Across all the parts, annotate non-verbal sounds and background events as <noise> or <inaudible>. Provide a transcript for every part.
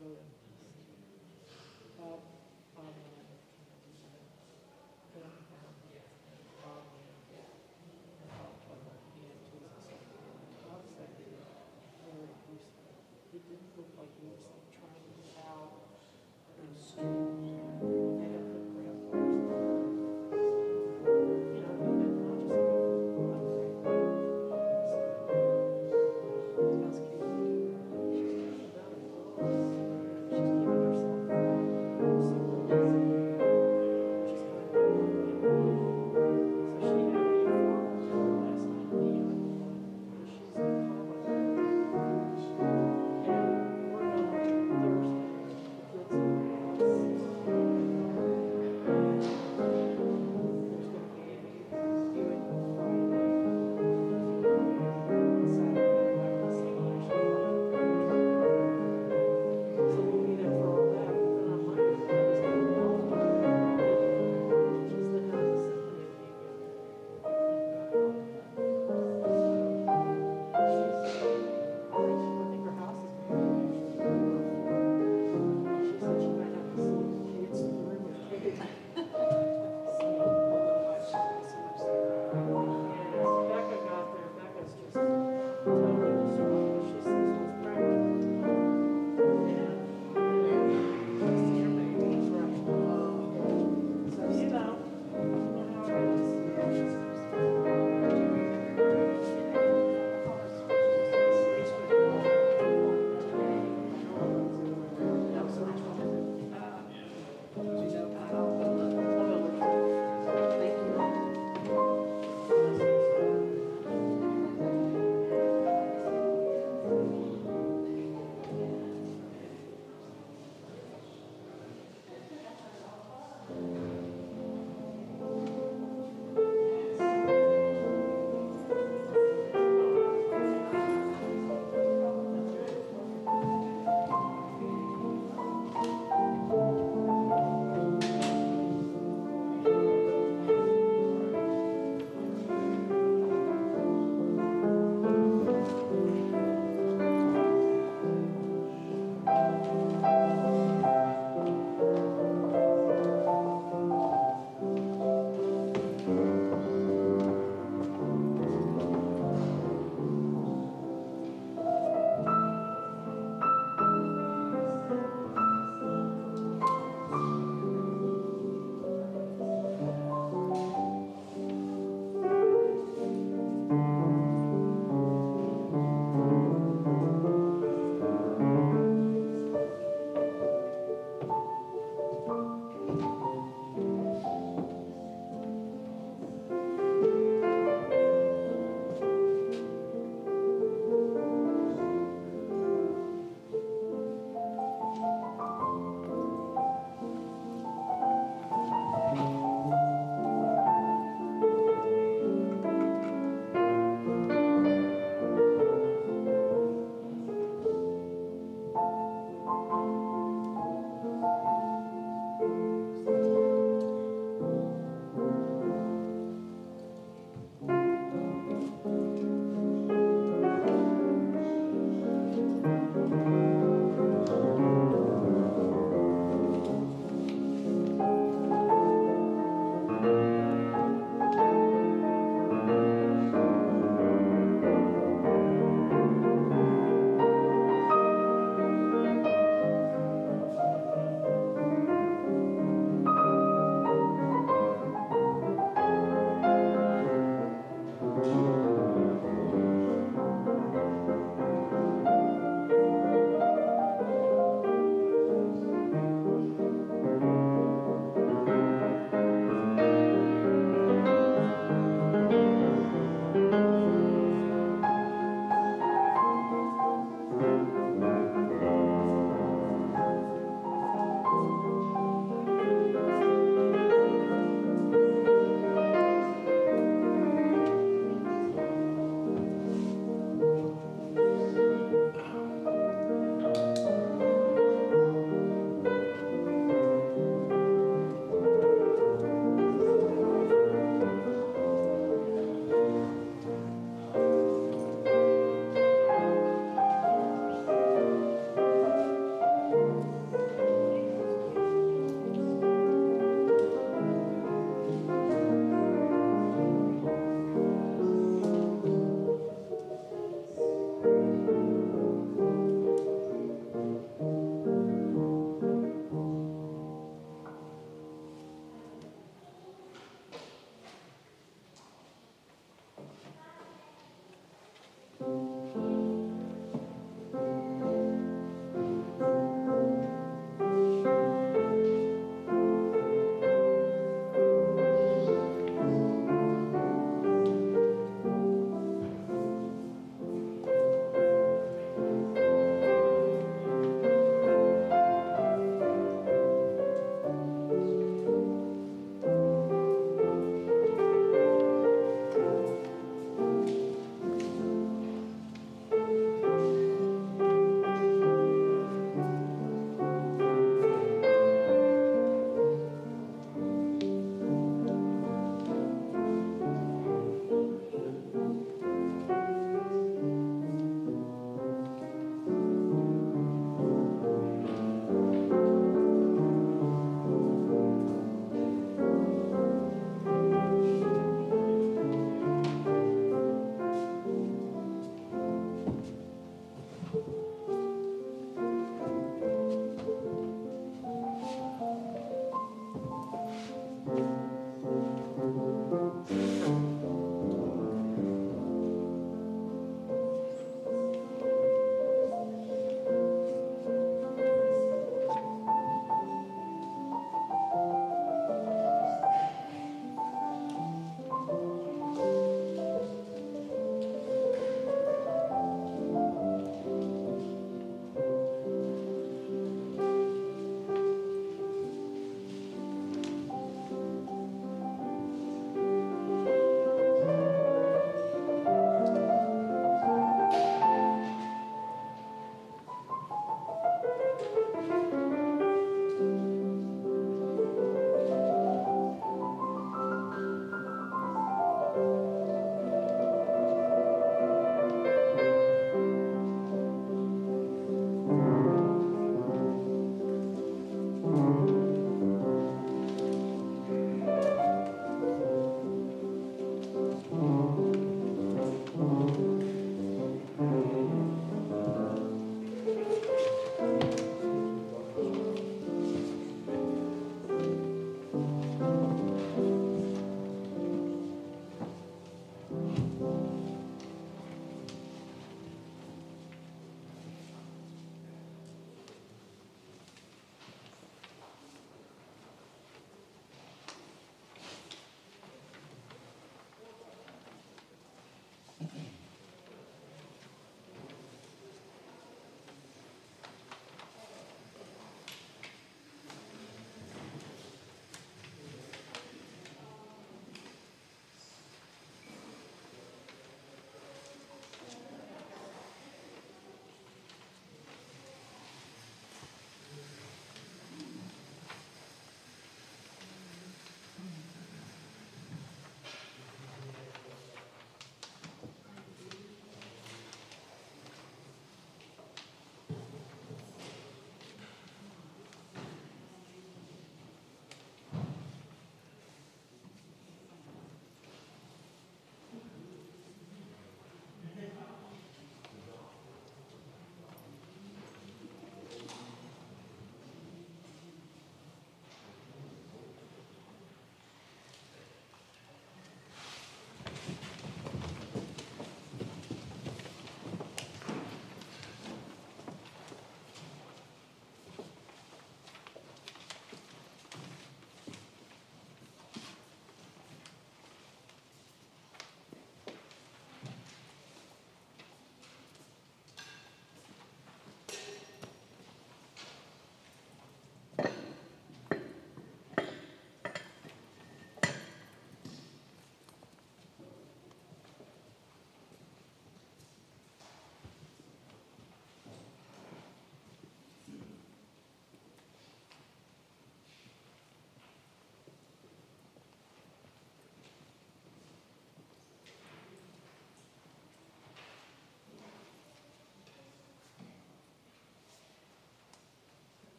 not vote in uh,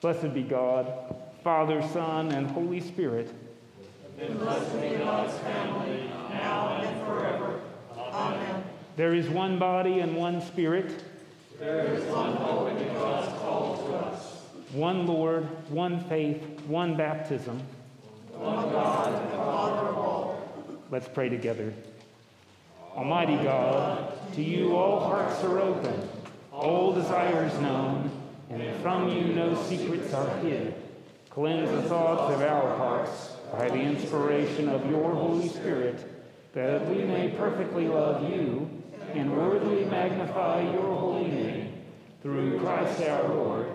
Blessed be God, Father, Son, and Holy Spirit. And blessed be God's family, now and forever. Amen. There is one body and one Spirit. There is one hope in God's call to us. One Lord, one faith, one baptism. One God Father of all. Let's pray together. Almighty God, to you all hearts are open, all desires known, and from you no secrets are hid. Cleanse the thoughts of our hearts by the inspiration of your Holy Spirit, that we may perfectly love you and worthily magnify your holy name. Through Christ our Lord.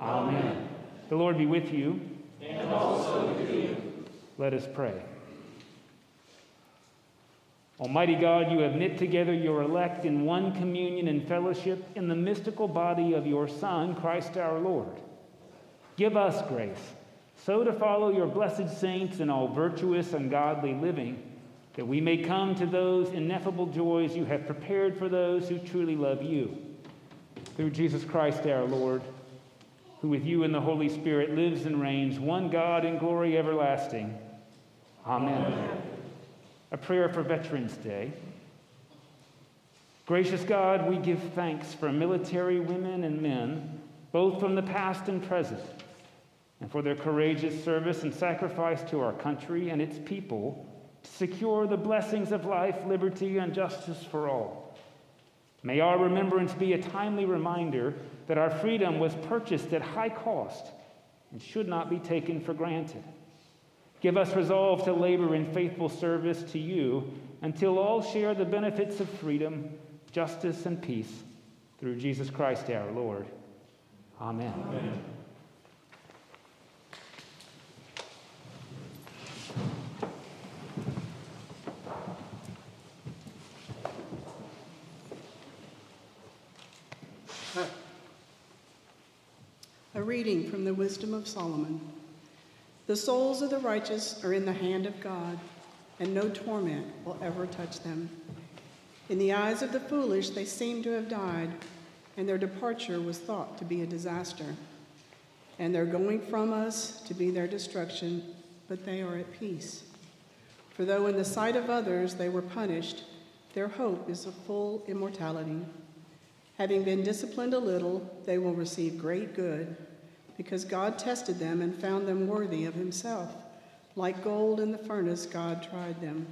Amen. The Lord be with you. And also with you. Let us pray. Almighty God, you have knit together your elect in one communion and fellowship in the mystical body of your Son, Christ our Lord. Give us grace so to follow your blessed saints in all virtuous and godly living, that we may come to those ineffable joys you have prepared for those who truly love you. Through Jesus Christ our Lord, who with you and the Holy Spirit lives and reigns, one God in glory everlasting. Amen. Amen. A prayer for Veterans Day. Gracious God, we give thanks for military women and men, both from the past and present, and for their courageous service and sacrifice to our country and its people to secure the blessings of life, liberty, and justice for all. May our remembrance be a timely reminder that our freedom was purchased at high cost and should not be taken for granted. Give us resolve to labor in faithful service to you until all share the benefits of freedom, justice, and peace through Jesus Christ our Lord. Amen. Amen. A reading from the Wisdom of Solomon. The souls of the righteous are in the hand of God, and no torment will ever touch them. In the eyes of the foolish, they seem to have died, and their departure was thought to be a disaster. And their going from us to be their destruction, but they are at peace. For though in the sight of others they were punished, their hope is of full immortality. Having been disciplined a little, they will receive great good because God tested them and found them worthy of himself. Like gold in the furnace, God tried them.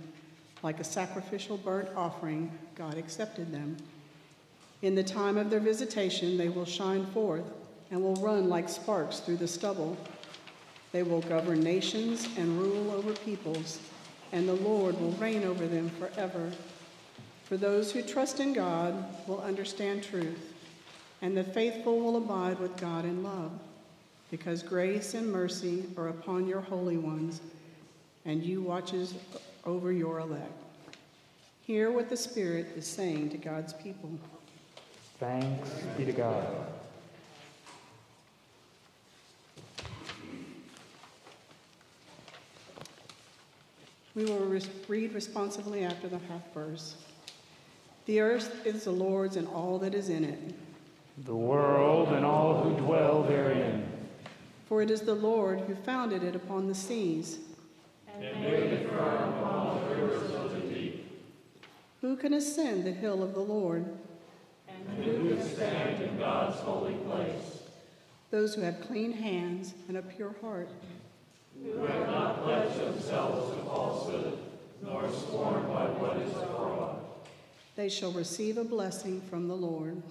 Like a sacrificial burnt offering, God accepted them. In the time of their visitation, they will shine forth and will run like sparks through the stubble. They will govern nations and rule over peoples, and the Lord will reign over them forever. For those who trust in God will understand truth, and the faithful will abide with God in love because grace and mercy are upon your holy ones, and you watches over your elect. Hear what the Spirit is saying to God's people. Thanks be to God. We will read responsively after the half verse. The earth is the Lord's and all that is in it. The world and all who dwell therein. For it is the Lord who founded it upon the seas and made it firm upon the rivers of the deep. Who can ascend the hill of the Lord? And who can stand in God's holy place? Those who have clean hands and a pure heart. Who have not pledged themselves to falsehood, nor sworn by what is a fraud. They shall receive a blessing from the Lord.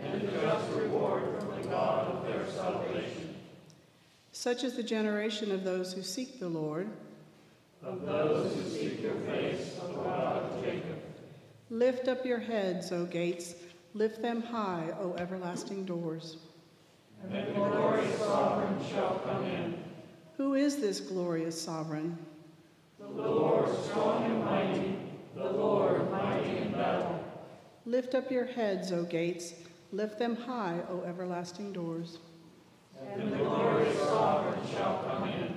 And a just reward from the God of their salvation. Such is the generation of those who seek the Lord. Of those who seek your face, O God of Jacob. Lift up your heads, O gates. Lift them high, O everlasting doors. And the glorious sovereign shall come in. Who is this glorious sovereign? The Lord strong and mighty, the Lord mighty in battle. Lift up your heads, O gates. Lift them high, O everlasting doors and the glorious sovereign shall come in.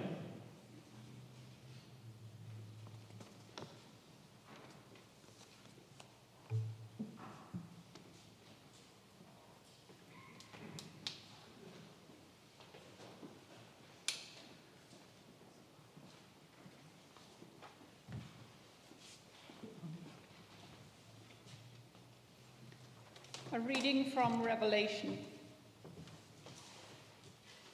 A reading from Revelation.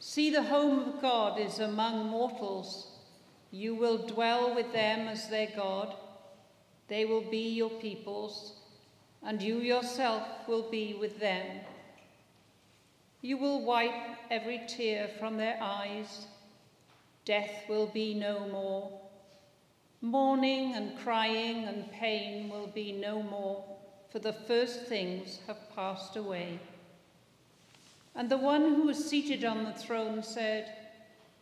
See, the home of God is among mortals. You will dwell with them as their God. They will be your peoples, and you yourself will be with them. You will wipe every tear from their eyes. Death will be no more. Mourning and crying and pain will be no more for the first things have passed away. And the one who was seated on the throne said,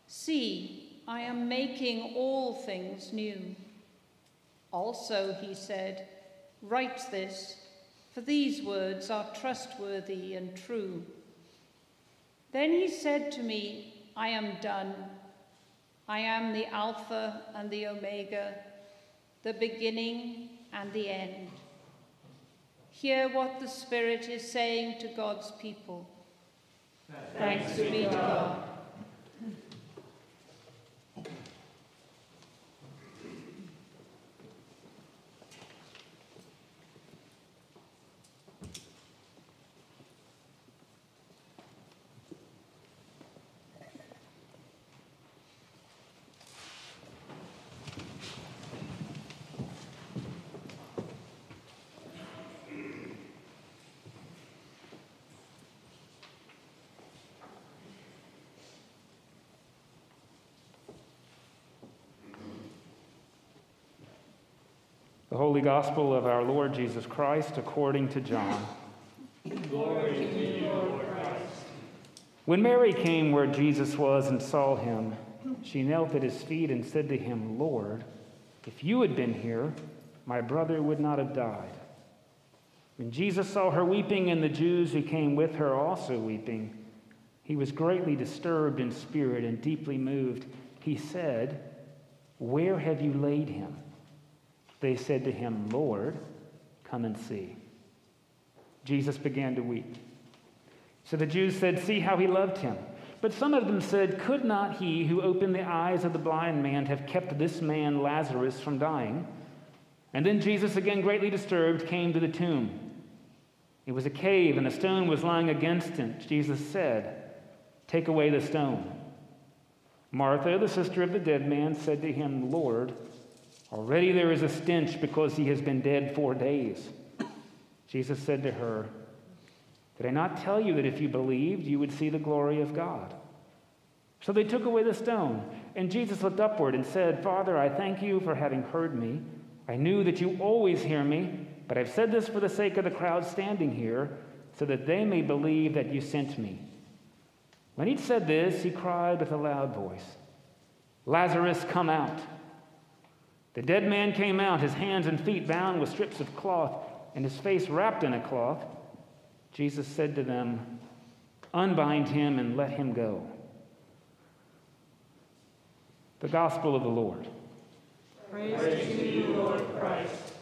See, I am making all things new. Also, he said, Write this, for these words are trustworthy and true. Then he said to me, I am done. I am the Alpha and the Omega, the beginning and the end. Hear what the Spirit is saying to God's people. Thanks be to God. The Holy Gospel of our Lord Jesus Christ according to John. Glory to you, Lord Christ. When Mary came where Jesus was and saw him, she knelt at his feet and said to him, Lord, if you had been here, my brother would not have died. When Jesus saw her weeping and the Jews who came with her also weeping, he was greatly disturbed in spirit and deeply moved. He said, Where have you laid him? They said to him, Lord, come and see. Jesus began to weep. So the Jews said, See how he loved him. But some of them said, Could not he who opened the eyes of the blind man have kept this man Lazarus from dying? And then Jesus, again greatly disturbed, came to the tomb. It was a cave, and a stone was lying against it. Jesus said, Take away the stone. Martha, the sister of the dead man, said to him, Lord, Already there is a stench because he has been dead four days. Jesus said to her, Did I not tell you that if you believed, you would see the glory of God? So they took away the stone, and Jesus looked upward and said, Father, I thank you for having heard me. I knew that you always hear me, but I've said this for the sake of the crowd standing here, so that they may believe that you sent me. When he'd said this, he cried with a loud voice, Lazarus, come out. The dead man came out, his hands and feet bound with strips of cloth, and his face wrapped in a cloth. Jesus said to them, Unbind him and let him go. The Gospel of the Lord. Praise, Praise to you, Lord Christ.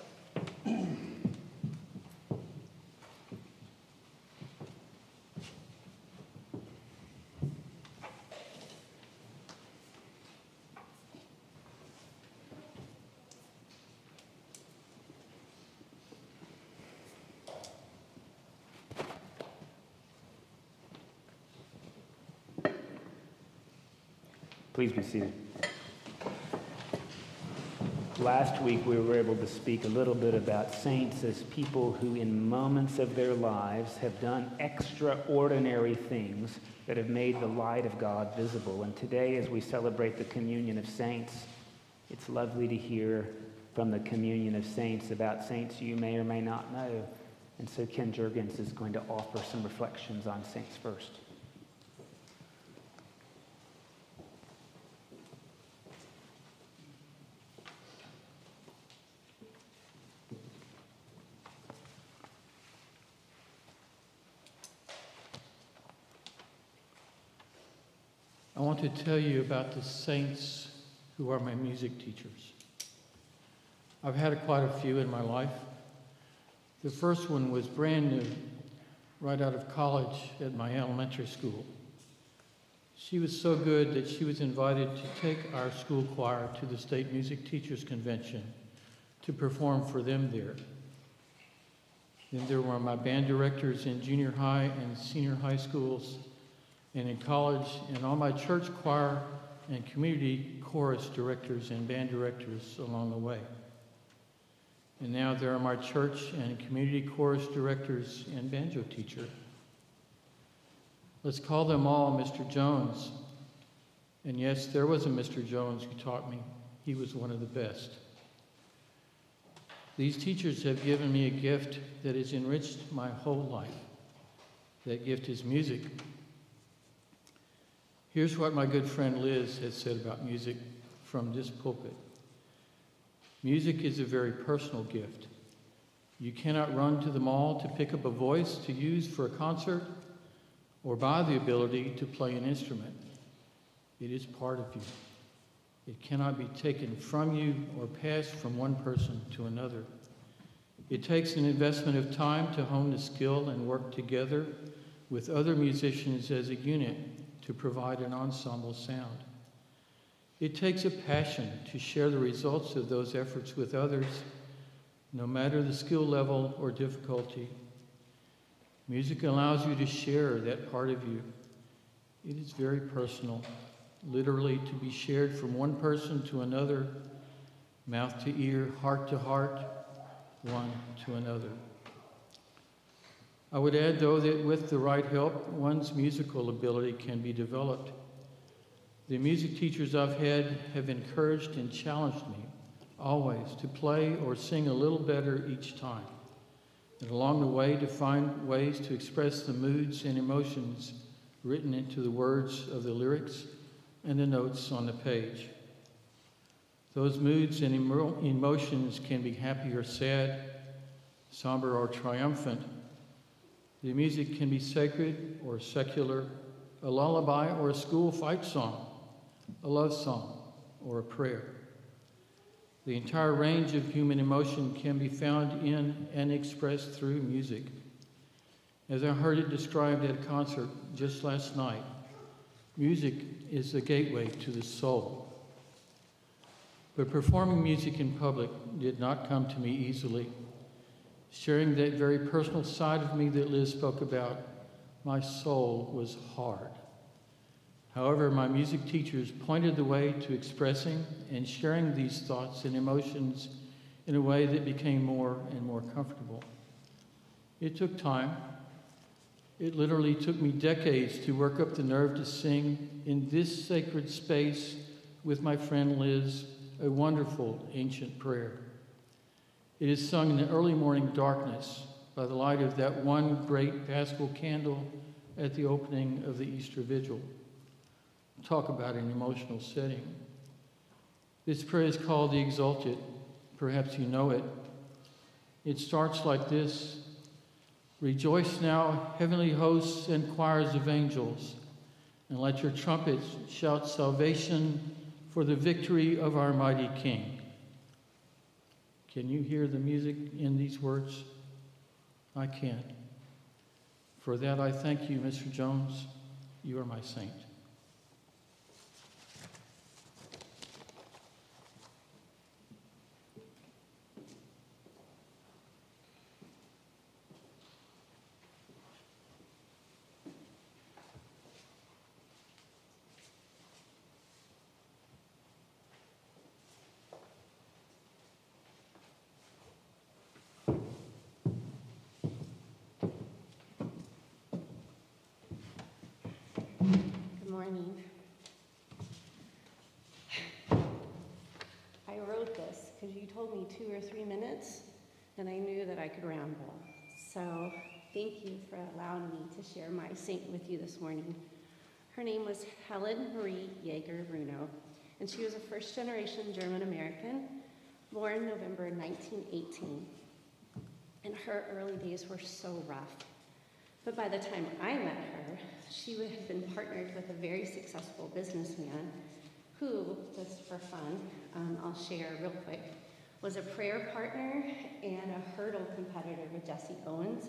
Please be seated. Last week, we were able to speak a little bit about saints as people who, in moments of their lives, have done extraordinary things that have made the light of God visible. And today, as we celebrate the communion of saints, it's lovely to hear from the communion of saints about saints you may or may not know. And so Ken Jurgens is going to offer some reflections on saints first. I want to tell you about the saints who are my music teachers. I've had quite a few in my life. The first one was brand new, right out of college at my elementary school. She was so good that she was invited to take our school choir to the State Music Teachers Convention to perform for them there. Then there were my band directors in junior high and senior high schools and in college, and all my church choir and community chorus directors and band directors along the way. And now there are my church and community chorus directors and banjo teacher. Let's call them all Mr. Jones. And yes, there was a Mr. Jones who taught me. He was one of the best. These teachers have given me a gift that has enriched my whole life. That gift is music. Here's what my good friend Liz has said about music from this pulpit Music is a very personal gift. You cannot run to the mall to pick up a voice to use for a concert or buy the ability to play an instrument. It is part of you. It cannot be taken from you or passed from one person to another. It takes an investment of time to hone the skill and work together with other musicians as a unit to provide an ensemble sound. It takes a passion to share the results of those efforts with others, no matter the skill level or difficulty. Music allows you to share that part of you. It is very personal, literally to be shared from one person to another, mouth to ear, heart to heart, one to another. I would add, though, that with the right help, one's musical ability can be developed. The music teachers I've had have encouraged and challenged me always to play or sing a little better each time, and along the way to find ways to express the moods and emotions written into the words of the lyrics and the notes on the page. Those moods and emo- emotions can be happy or sad, somber or triumphant. The music can be sacred or secular, a lullaby or a school fight song a love song, or a prayer. The entire range of human emotion can be found in and expressed through music. As I heard it described at a concert just last night, music is the gateway to the soul. But performing music in public did not come to me easily. Sharing that very personal side of me that Liz spoke about, my soul was hard. However, my music teachers pointed the way to expressing and sharing these thoughts and emotions in a way that became more and more comfortable. It took time. It literally took me decades to work up the nerve to sing in this sacred space with my friend Liz a wonderful ancient prayer. It is sung in the early morning darkness by the light of that one great paschal candle at the opening of the Easter Vigil. Talk about an emotional setting. This prayer is called the Exsultet. Perhaps you know it. It starts like this Rejoice now, heavenly hosts and choirs of angels, and let your trumpets shout salvation for the victory of our mighty King. Can you hear the music in these words? I can. For that, I thank you, Mr. Jones. You are my saint. Good morning. I wrote this because you told me two or three minutes, and I knew that I could ramble. So thank you for allowing me to share my saint with you this morning. Her name was Helen Marie Jaeger Bruno, and she was a first generation German American, born November 1918. And her early days were so rough. But by the time I met her, she would have been partnered with a very successful businessman who, just for fun, um, I'll share real quick, was a prayer partner and a hurdle competitor with Jesse Owens.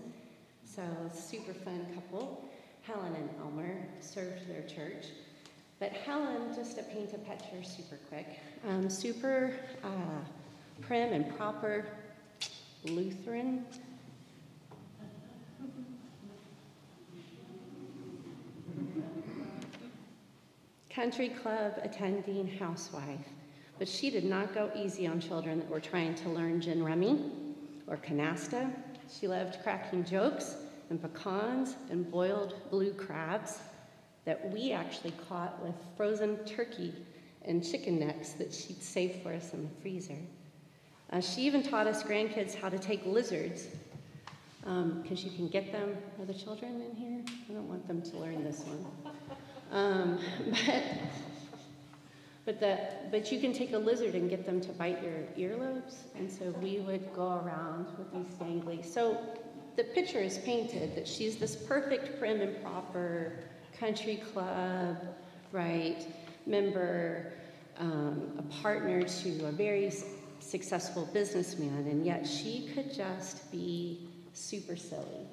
So, super fun couple. Helen and Elmer served their church. But Helen, just to paint a picture super quick, um, super uh, prim and proper Lutheran. Country club attending housewife. But she did not go easy on children that were trying to learn gin rummy or canasta. She loved cracking jokes and pecans and boiled blue crabs that we actually caught with frozen turkey and chicken necks that she'd saved for us in the freezer. Uh, she even taught us grandkids how to take lizards because um, you can get them. Are the children in here? I don't want them to learn this one. Um, <laughs> but but, the, but you can take a lizard and get them to bite your earlobes. And so we would go around with these dangly. So the picture is painted that she's this perfect, prim and proper country club, right, member, um, a partner to a very successful businessman, and yet she could just be super silly.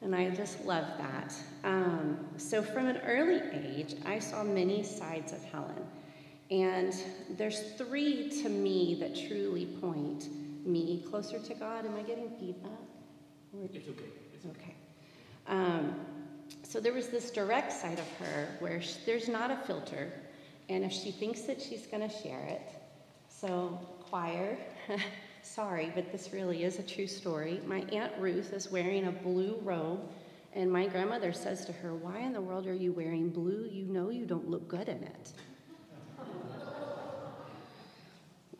And I just love that. Um, so, from an early age, I saw many sides of Helen. And there's three to me that truly point me closer to God. Am I getting feedback? It's okay. It's okay. Um, so there was this direct side of her where she, there's not a filter, and if she thinks that she's going to share it, so choir, <laughs> sorry, but this really is a true story. My Aunt Ruth is wearing a blue robe, and my grandmother says to her, Why in the world are you wearing blue? You know you don't look good in it.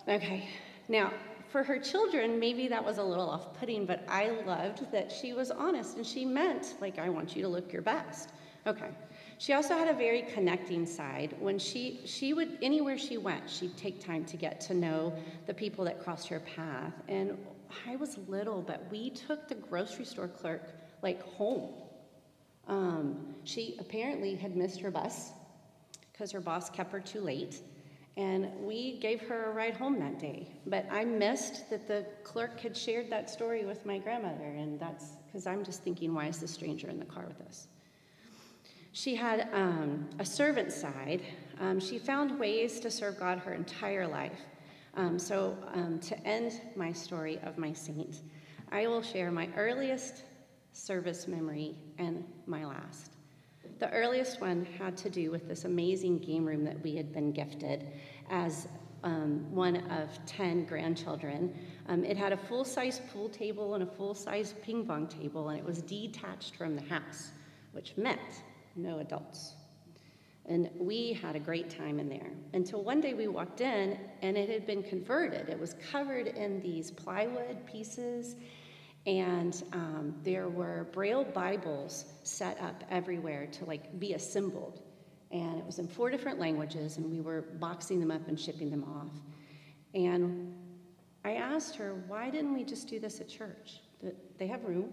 Okay, now for her children, maybe that was a little off putting, but I loved that she was honest and she meant, like, I want you to look your best. Okay. She also had a very connecting side. When she, she would, anywhere she went, she'd take time to get to know the people that crossed her path. And I was little, but we took the grocery store clerk, like, home. Um, she apparently had missed her bus because her boss kept her too late. And we gave her a ride home that day. But I missed that the clerk had shared that story with my grandmother, and that's because I'm just thinking, why is this stranger in the car with us? She had um, a servant side. Um, she found ways to serve God her entire life. Um, so, um, to end my story of my saint, I will share my earliest service memory and my last. The earliest one had to do with this amazing game room that we had been gifted as um, one of 10 grandchildren. Um, it had a full size pool table and a full size ping pong table, and it was detached from the house, which meant no adults. And we had a great time in there until one day we walked in and it had been converted. It was covered in these plywood pieces and um, there were braille bibles set up everywhere to like be assembled. And it was in four different languages and we were boxing them up and shipping them off. And i asked her why didn't we just do this at church? They have room.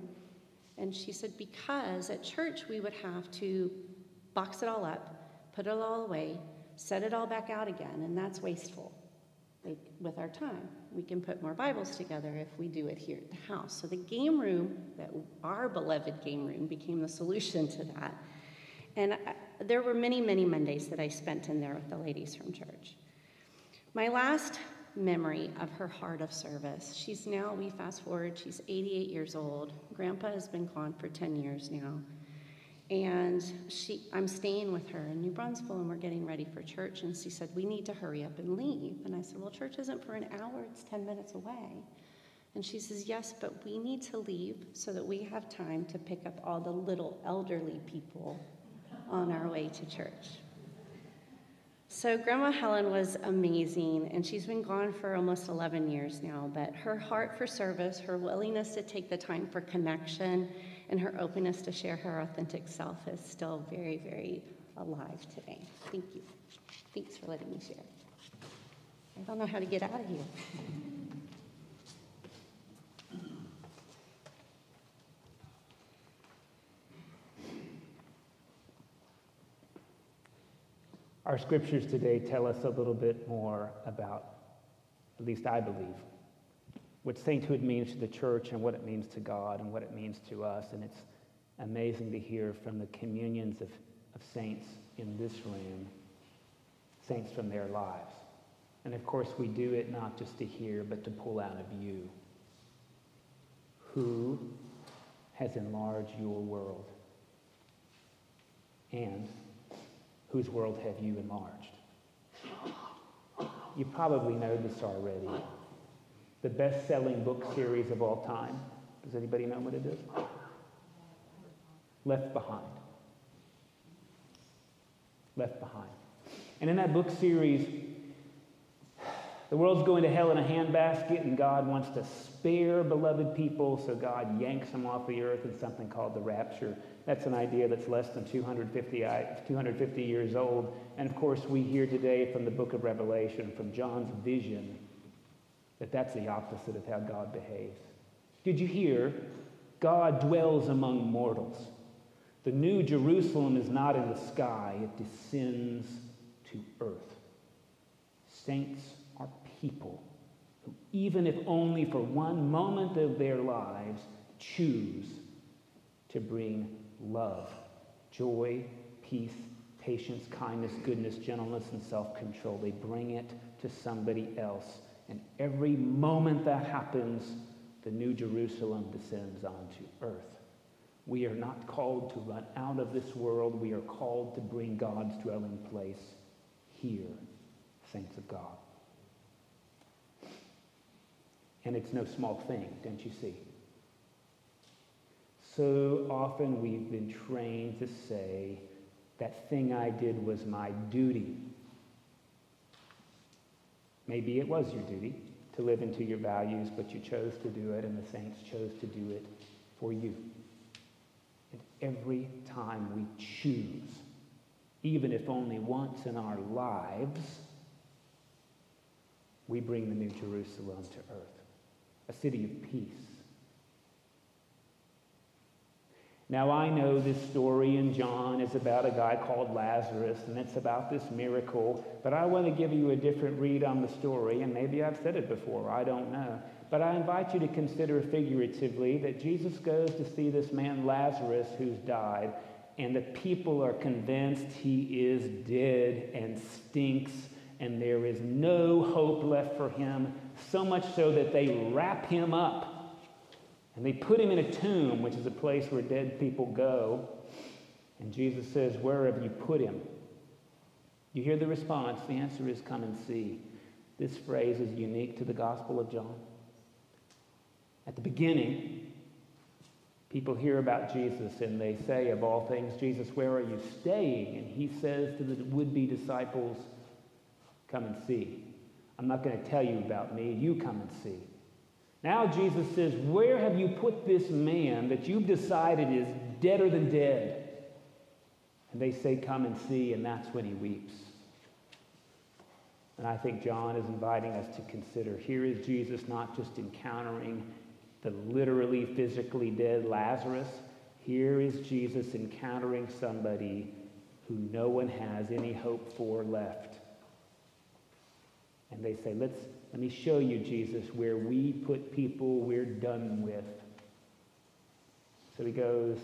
And she said because at church we would have to box it all up put it all away set it all back out again and that's wasteful like, with our time. We can put more Bibles together if we do it here at the house. So the game room, that our beloved game room, became the solution to that. And I, there were many, many Mondays that I spent in there with the ladies from church. My last memory of her heart of service. She's now, we fast forward, she's 88 years old. Grandpa has been gone for 10 years now. And she, I'm staying with her in New Brunswick, and we're getting ready for church. And she said, We need to hurry up and leave. And I said, Well, church isn't for an hour, it's 10 minutes away. And she says, Yes, but we need to leave so that we have time to pick up all the little elderly people on our way to church. So, Grandma Helen was amazing, and she's been gone for almost 11 years now. But her heart for service, her willingness to take the time for connection, and her openness to share her authentic self is still very, very alive today. Thank you. Thanks for letting me share. I don't know how to get out of here. Our scriptures today tell us a little bit more about, at least I believe, what sainthood means to the church and what it means to God and what it means to us. And it's amazing to hear from the communions of, of saints in this room, saints from their lives. And of course, we do it not just to hear, but to pull out of you. Who has enlarged your world? And whose world have you enlarged? You probably know this already. The best selling book series of all time. Does anybody know what it is? Left Behind. Left Behind. And in that book series, the world's going to hell in a handbasket, and God wants to spare beloved people, so God yanks them off the earth in something called the rapture. That's an idea that's less than 250, 250 years old. And of course, we hear today from the book of Revelation, from John's vision, that that's the opposite of how God behaves. Did you hear? God dwells among mortals. The new Jerusalem is not in the sky, it descends to earth. Saints are people who, even if only for one moment of their lives, choose to bring love, joy, peace, patience, kindness, goodness, gentleness, and self control. They bring it to somebody else. And every moment that happens, the New Jerusalem descends onto earth. We are not called to run out of this world. We are called to bring God's dwelling place here, saints of God. And it's no small thing, don't you see? So often we've been trained to say, that thing I did was my duty. Maybe it was your duty to live into your values, but you chose to do it, and the saints chose to do it for you. And every time we choose, even if only once in our lives, we bring the New Jerusalem to earth, a city of peace Now, I know this story in John is about a guy called Lazarus, and it's about this miracle, but I want to give you a different read on the story, and maybe I've said it before, I don't know. But I invite you to consider figuratively that Jesus goes to see this man Lazarus who's died, and the people are convinced he is dead and stinks, and there is no hope left for him, so much so that they wrap him up and they put him in a tomb, which is a place where dead people go. And Jesus says, Where have you put him? You hear the response. The answer is, Come and see. This phrase is unique to the Gospel of John. At the beginning, people hear about Jesus and they say, Of all things, Jesus, where are you staying? And he says to the would be disciples, Come and see. I'm not going to tell you about me. You come and see. Now Jesus says, Where have you put this man that you've decided is deader than dead? And they say, Come and see, and that's when he weeps. And I think John is inviting us to consider here is Jesus not just encountering the literally, physically dead Lazarus, here is Jesus encountering somebody who no one has any hope for left. And they say, Let's let me show you, Jesus, where we put people we're done with. So he goes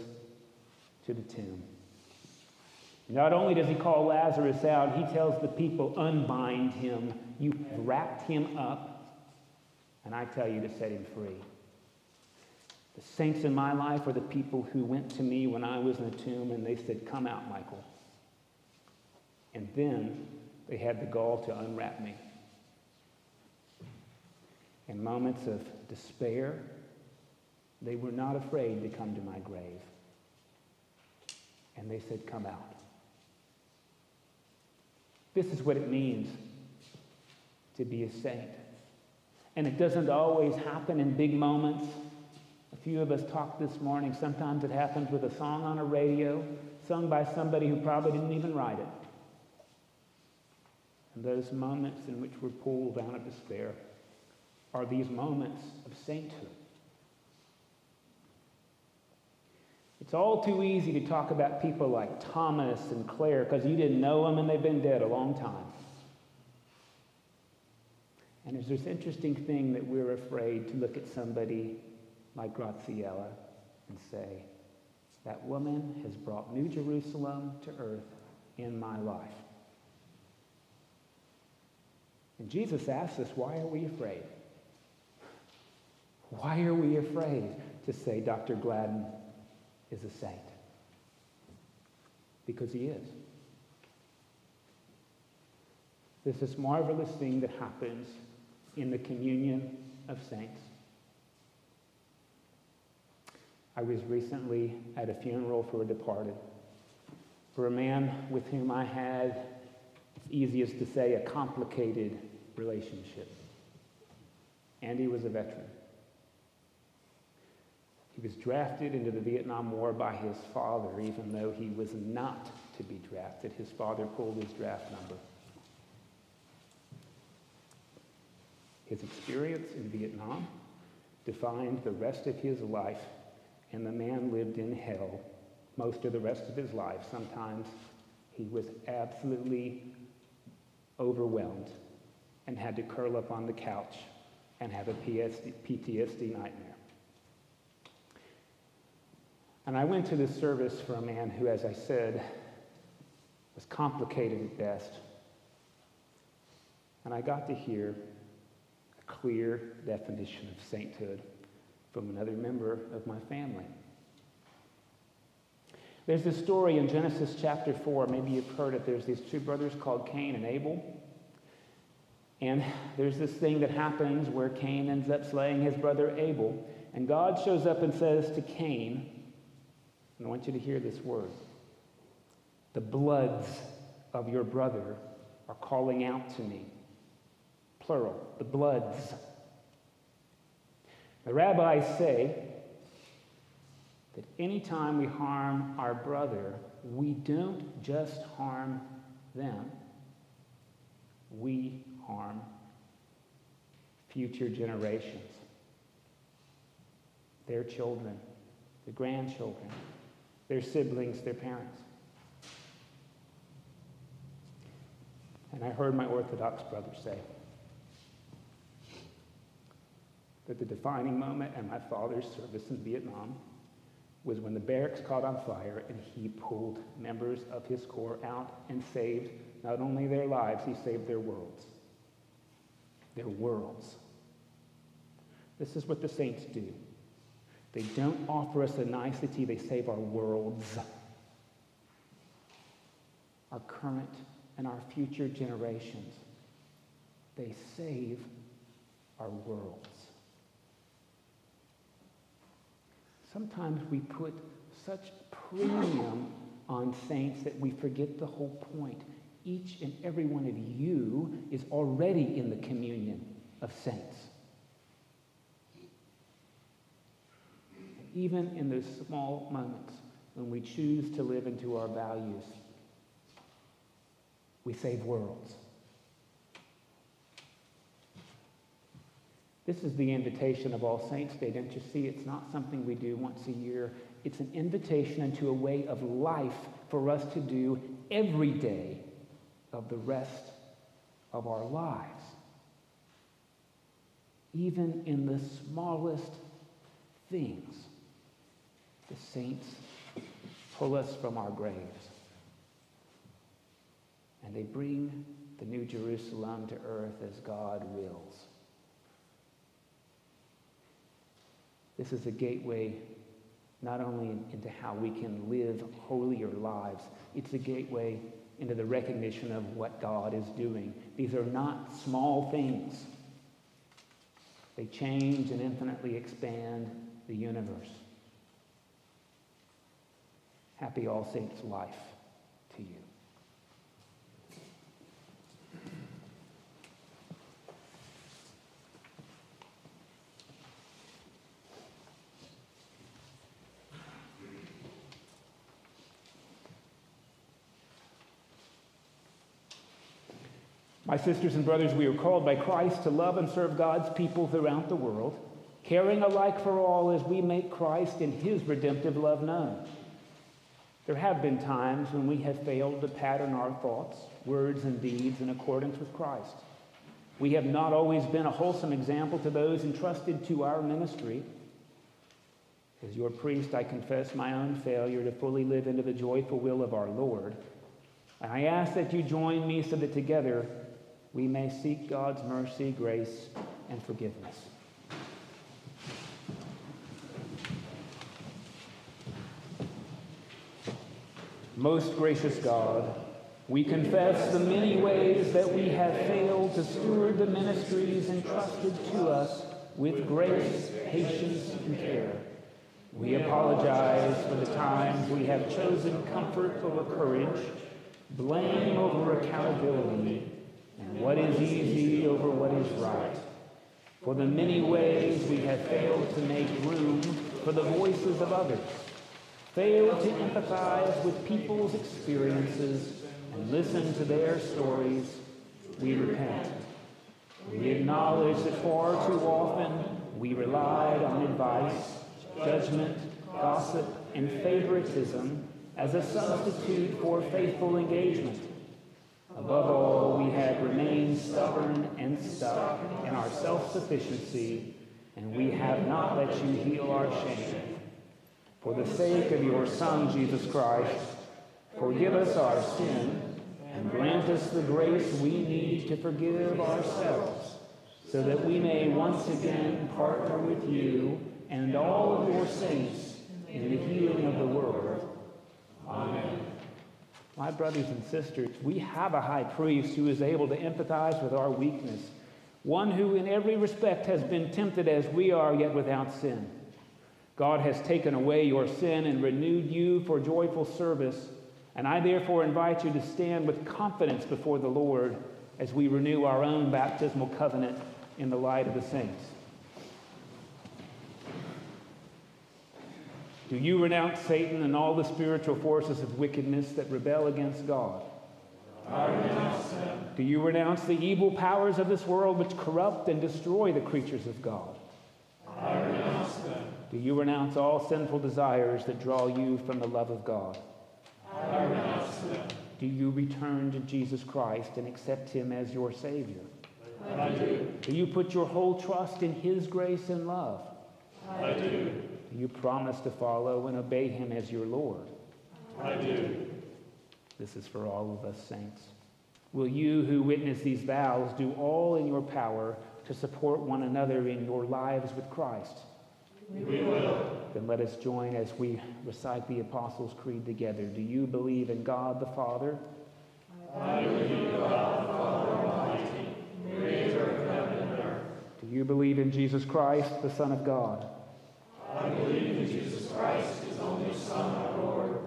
to the tomb. Not only does he call Lazarus out, he tells the people, unbind him. You wrapped him up, and I tell you to set him free. The saints in my life are the people who went to me when I was in the tomb and they said, Come out, Michael. And then they had the gall to unwrap me in moments of despair, they were not afraid to come to my grave. And they said, Come out. This is what it means to be a saint. And it doesn't always happen in big moments. A few of us talked this morning. Sometimes it happens with a song on a radio, sung by somebody who probably didn't even write it. And those moments in which we're pulled out of despair are these moments of sainthood. It's all too easy to talk about people like Thomas and Claire because you didn't know them and they've been dead a long time. And there's this interesting thing that we're afraid to look at somebody like Graziella and say, that woman has brought New Jerusalem to earth in my life. And Jesus asks us, why are we afraid? Why are we afraid to say Dr. Gladden is a saint? Because he is. There's this marvelous thing that happens in the communion of saints. I was recently at a funeral for a departed, for a man with whom I had, it's easiest to say, a complicated relationship. Andy was a veteran. He was drafted into the Vietnam War by his father, even though he was not to be drafted. His father pulled his draft number. His experience in Vietnam defined the rest of his life and the man lived in hell most of the rest of his life. Sometimes he was absolutely overwhelmed and had to curl up on the couch and have a PTSD nightmare. And I went to this service for a man who, as I said, was complicated at best. And I got to hear a clear definition of sainthood from another member of my family. There's this story in Genesis chapter 4. Maybe you've heard it. There's these two brothers called Cain and Abel. And there's this thing that happens where Cain ends up slaying his brother Abel. And God shows up and says to Cain, and I want you to hear this word. The bloods of your brother are calling out to me. Plural, the bloods. The rabbis say that anytime we harm our brother, we don't just harm them, we harm future generations, their children, the grandchildren, their siblings, their parents. And I heard my Orthodox brother say, that the defining moment in my father's service in Vietnam was when the barracks caught on fire and he pulled members of his corps out and saved not only their lives, he saved their worlds. Their worlds. This is what the saints do. They don't offer us a nicety, they save our worlds. Our current and our future generations. They save our worlds. Sometimes we put such premium on saints that we forget the whole point. Each and every one of you is already in the communion of saints. Even in those small moments when we choose to live into our values, we save worlds. This is the invitation of All Saints Day. Don't you see? It's not something we do once a year. It's an invitation into a way of life for us to do every day of the rest of our lives. Even in the smallest things, the saints pull us from our graves. And they bring the New Jerusalem to earth as God wills. This is a gateway not only into how we can live holier lives, it's a gateway into the recognition of what God is doing. These are not small things. They change and infinitely expand the universe. Happy All Saints life to you. My sisters and brothers, we are called by Christ to love and serve God's people throughout the world, caring alike for all as we make Christ and his redemptive love known. There have been times when we have failed to pattern our thoughts, words, and deeds in accordance with Christ. We have not always been a wholesome example to those entrusted to our ministry. As your priest, I confess my own failure to fully live into the joyful will of our Lord. And I ask that you join me so that together we may seek God's mercy, grace, and forgiveness. Most gracious God, we confess the many ways that we have failed to steward the ministries entrusted to us with grace, patience, and care. We apologize for the times we have chosen comfort over courage, blame over accountability, and what is easy over what is right. For the many ways we have failed to make room for the voices of others, failed to empathize with people's experiences and listen to their stories, we repent. We acknowledge that far too often we relied on advice, judgment, gossip, and favoritism as a substitute for faithful engagement. Above all, we have remained stubborn and stuck in our self sufficiency, and we have not let you heal our shame. For the sake of your Son, Jesus Christ, forgive us our sin and grant us the grace we need to forgive ourselves, so that we may once again partner with you and all of your saints in the healing of the world. Amen. My brothers and sisters, we have a high priest who is able to empathize with our weakness, one who in every respect has been tempted as we are, yet without sin. God has taken away your sin and renewed you for joyful service, and I therefore invite you to stand with confidence before the Lord as we renew our own baptismal covenant in the light of the saints. Do you renounce Satan and all the spiritual forces of wickedness that rebel against God? I renounce them. Do you renounce the evil powers of this world which corrupt and destroy the creatures of God? I renounce them. Do you renounce all sinful desires that draw you from the love of God? I renounce them. Do you return to Jesus Christ and accept him as your Savior? I do. Do you put your whole trust in his grace and love? I do. Do you promise to follow and obey him as your Lord? I do. This is for all of us saints. Will you who witness these vows do all in your power to support one another in your lives with Christ? We will. Then let us join as we recite the Apostles' Creed together. Do you believe in God the Father? I believe in God the Father Almighty, creator of heaven and earth. Do you believe in Jesus Christ, the Son of God? I believe in Jesus Christ, his only Son, our Lord.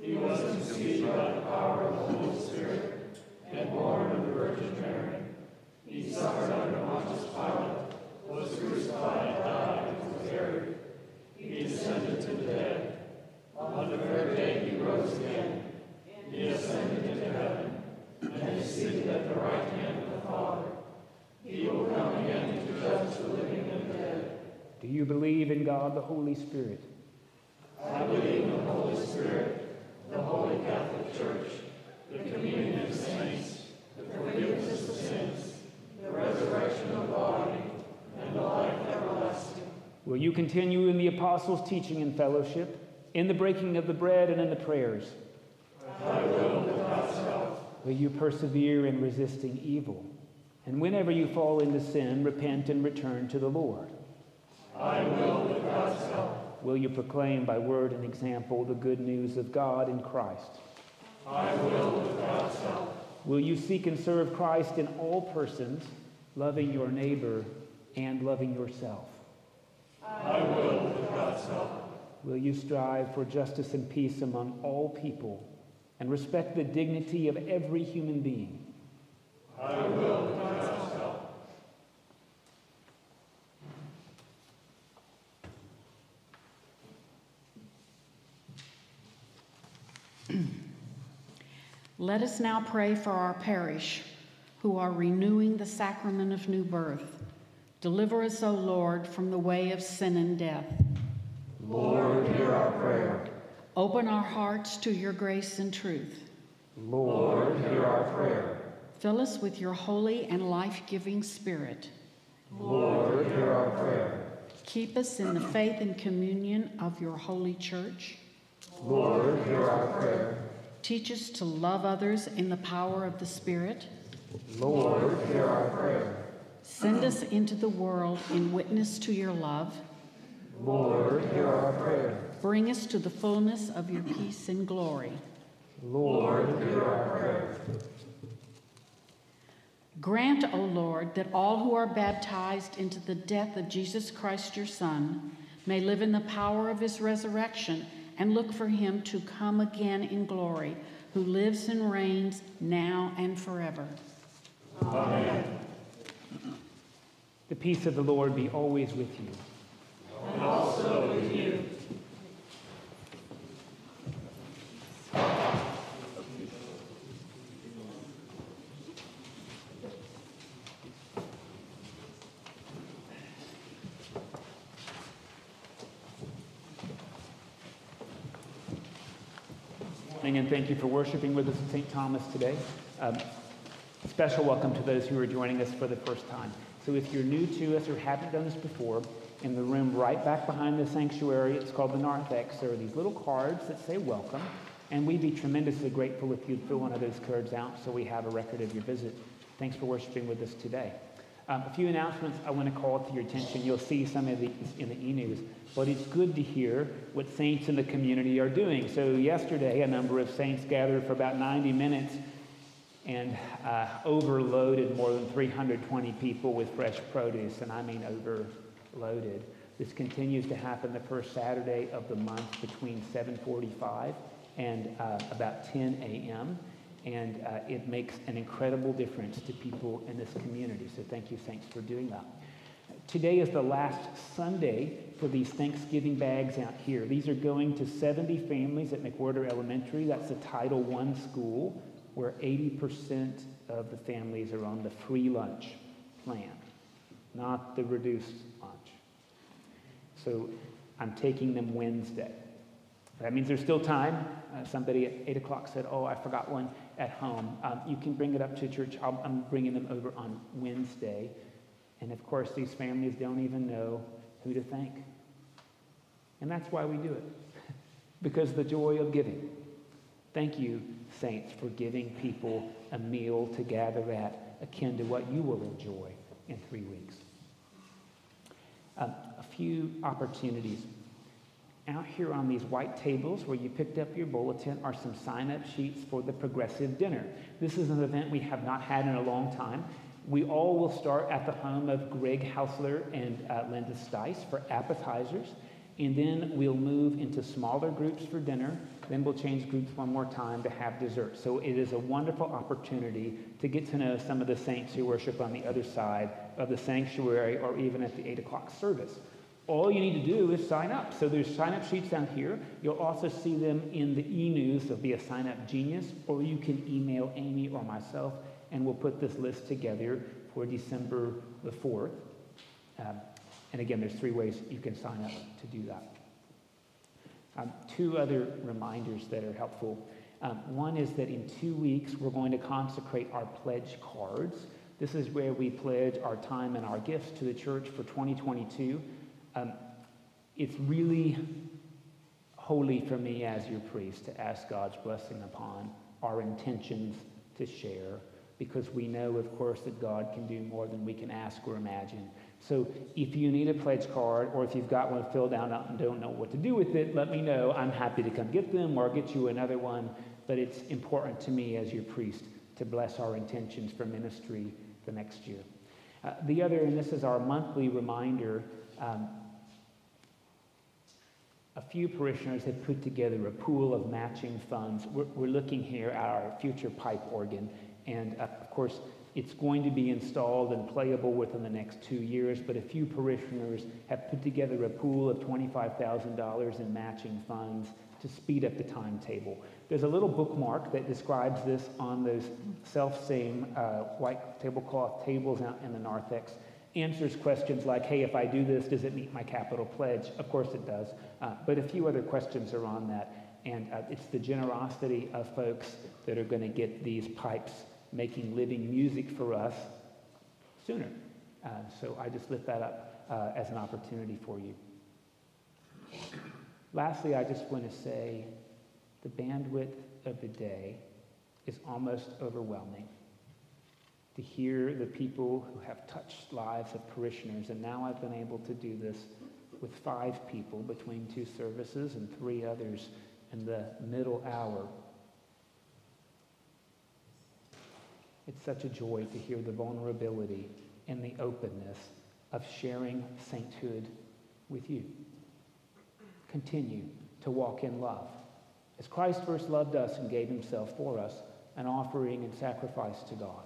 He was conceived by the power of the Holy Spirit and born of the Virgin Mary. He suffered under Pontius Pilate, was crucified, died, and was buried. He descended to the dead. On the third day he rose again. He ascended into heaven and is seated at the right hand of the Father. He will come again to judge the living and the dead. Do you believe in God the Holy Spirit? I believe in the Holy Spirit, the Holy Catholic Church, the communion of saints, the forgiveness of sins, the resurrection of the body, and the life everlasting. Will you continue in the apostles' teaching and fellowship, in the breaking of the bread and in the prayers? I will with God's help. Will you persevere in resisting evil? And whenever you fall into sin, repent and return to the Lord. I will with God's help. Will you proclaim by word and example the good news of God in Christ? I will with God's help. Will you seek and serve Christ in all persons, loving your neighbor and loving yourself? I will with God's help. Will you strive for justice and peace among all people and respect the dignity of every human being? I will with God's help. Let us now pray for our parish who are renewing the sacrament of new birth. Deliver us, O Lord, from the way of sin and death. Lord, hear our prayer. Open our hearts to your grace and truth. Lord, hear our prayer. Fill us with your holy and life giving spirit. Lord, hear our prayer. Keep us in the faith and communion of your holy church. Lord, hear our prayer. Teach us to love others in the power of the Spirit. Lord, hear our prayer. Send us into the world in witness to your love. Lord, hear our prayer. Bring us to the fullness of your peace and glory. Lord, hear our prayer. Grant, O Lord, that all who are baptized into the death of Jesus Christ, your Son, may live in the power of his resurrection and look for him to come again in glory, who lives and reigns now and forever. Amen. The peace of the Lord be always with you. And also with you. And thank you for worshiping with us at St. Thomas today. Um, special welcome to those who are joining us for the first time. So if you're new to us or haven't done this before, in the room right back behind the sanctuary, it's called the narthex, there are these little cards that say welcome. And we'd be tremendously grateful if you'd fill one of those cards out so we have a record of your visit. Thanks for worshiping with us today. Um, a few announcements I want to call to your attention. You'll see some of these in the e-news, but it's good to hear what saints in the community are doing. So yesterday, a number of saints gathered for about 90 minutes and uh, overloaded more than 320 people with fresh produce, and I mean overloaded. This continues to happen the first Saturday of the month between 7:45 and uh, about 10 a.m and uh, it makes an incredible difference to people in this community. So thank you, thanks for doing that. Today is the last Sunday for these Thanksgiving bags out here. These are going to 70 families at McWhorter Elementary. That's a Title I school where 80% of the families are on the free lunch plan, not the reduced lunch. So I'm taking them Wednesday. That means there's still time. Uh, somebody at 8 o'clock said, Oh, I forgot one at home. Um, you can bring it up to church. i am bringing them over on Wednesday. And of course, these families don't even know who to thank. And that's why we do it, <laughs> because the joy of giving. Thank you, saints, for giving people a meal to gather at, akin to what you will enjoy in three weeks. Um, a few opportunities out here on these white tables where you picked up your bulletin are some sign up sheets for the Progressive Dinner. This is an event we have not had in a long time. We all will start at the home of Greg Hausler and uh, Linda Stice for appetizers, and then we'll move into smaller groups for dinner. Then we'll change groups one more time to have dessert. So it is a wonderful opportunity to get to know some of the saints who worship on the other side of the sanctuary or even at the 8 o'clock service all you need to do is sign up. So there's sign up sheets down here. You'll also see them in the e-news. There'll be a sign up genius, or you can email Amy or myself, and we'll put this list together for December the 4th. Um, and again, there's three ways you can sign up to do that. Um, two other reminders that are helpful. Um, one is that in two weeks, we're going to consecrate our pledge cards. This is where we pledge our time and our gifts to the church for 2022. Um, it's really holy for me as your priest to ask God's blessing upon our intentions to share because we know, of course, that God can do more than we can ask or imagine. So if you need a pledge card or if you've got one filled out and don't know what to do with it, let me know. I'm happy to come get them or get you another one. But it's important to me as your priest to bless our intentions for ministry the next year. Uh, the other, and this is our monthly reminder, um, a few parishioners have put together a pool of matching funds. We're, we're looking here at our future pipe organ, and uh, of course, it's going to be installed and playable within the next two years, but a few parishioners have put together a pool of $25,000 in matching funds to speed up the timetable. There's a little bookmark that describes this on those self-same uh, white tablecloth tables out in the narthex answers questions like, hey, if I do this, does it meet my capital pledge? Of course it does. Uh, but a few other questions are on that. and uh, it's the generosity of folks that are going to get these pipes making living music for us sooner. Uh, so I just lift that up uh, as an opportunity for you. Lastly, I just want to say the bandwidth of the day is almost overwhelming. To hear the people who have touched lives of parishioners, and now I've been able to do this with five people between two services and three others in the middle hour. It's such a joy to hear the vulnerability and the openness of sharing sainthood with you. Continue to walk in love. As Christ first loved us and gave himself for us, an offering and sacrifice to God.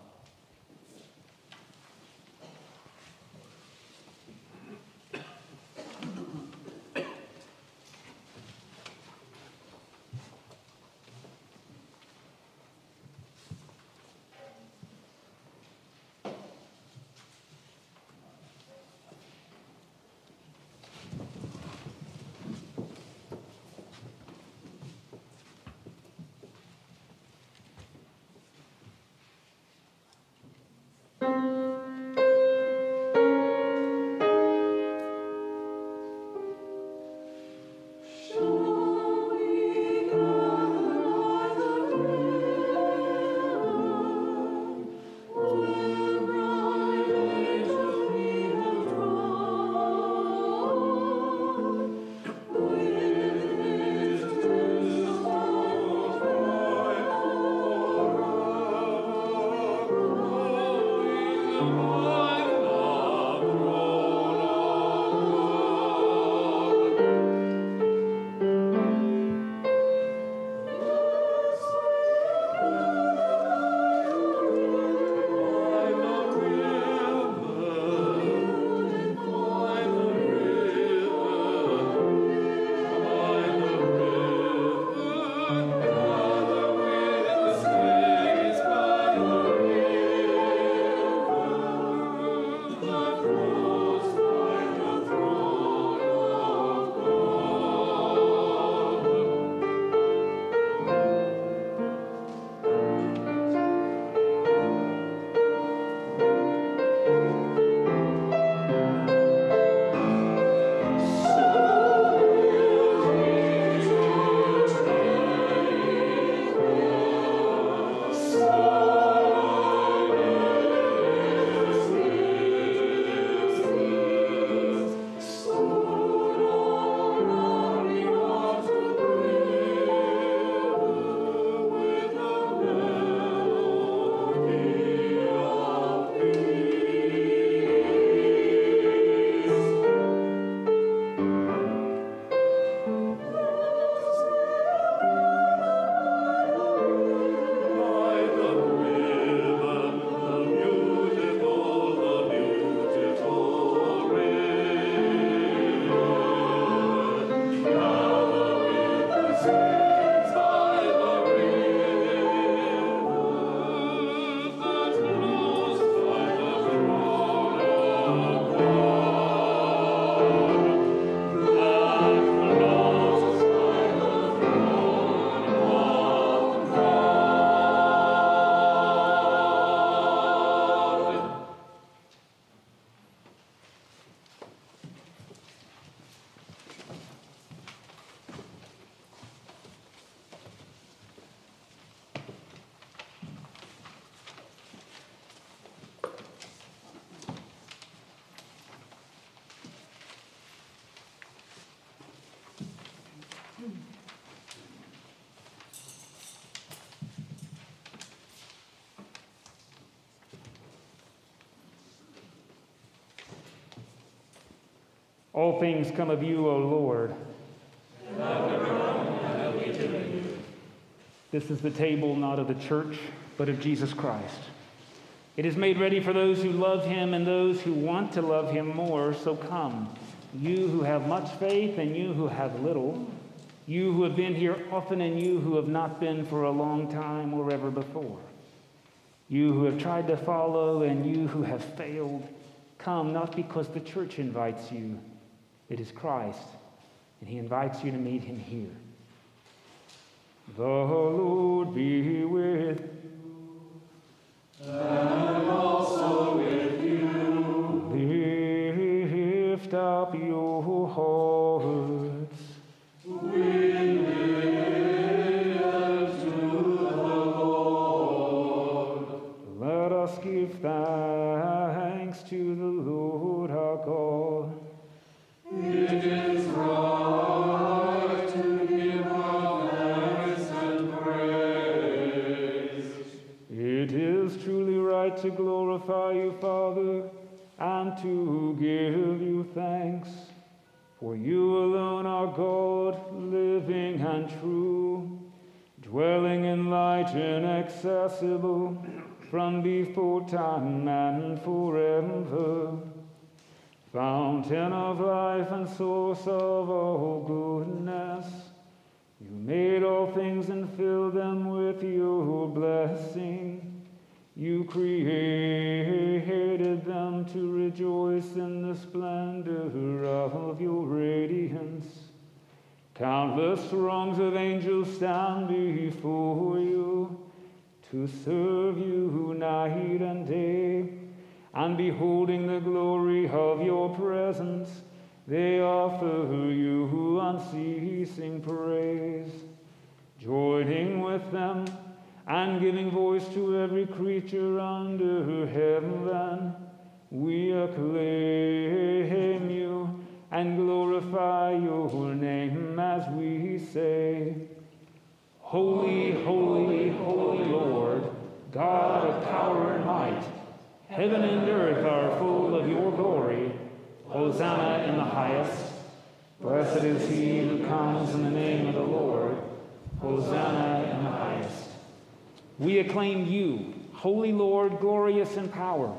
All things come of you, O Lord. This is the table not of the church, but of Jesus Christ. It is made ready for those who love him and those who want to love him more. So come, you who have much faith and you who have little, you who have been here often and you who have not been for a long time or ever before, you who have tried to follow and you who have failed. Come not because the church invites you, it is Christ, and he invites you to meet him here. The Lord be with And also with you. Lift up your to glorify you, Father, and to give you thanks. For you alone are God, living and true, dwelling in light inaccessible from before time and forever. Fountain of life and source of all goodness. You made all things and filled them with your blessing. You created them to rejoice in the splendor of your radiance. Countless throngs of angels stand before you to serve you night and day. And beholding the glory of your presence, they offer you unceasing praise, joining with them and giving voice to every creature under heaven. We acclaim you and glorify your name as we say, Holy, holy, holy Lord, God of power and might. Heaven and earth are full of your glory. Hosanna in the highest. Blessed is he who comes in the name of the Lord. Hosanna in the highest. We acclaim you, Holy Lord, glorious in power.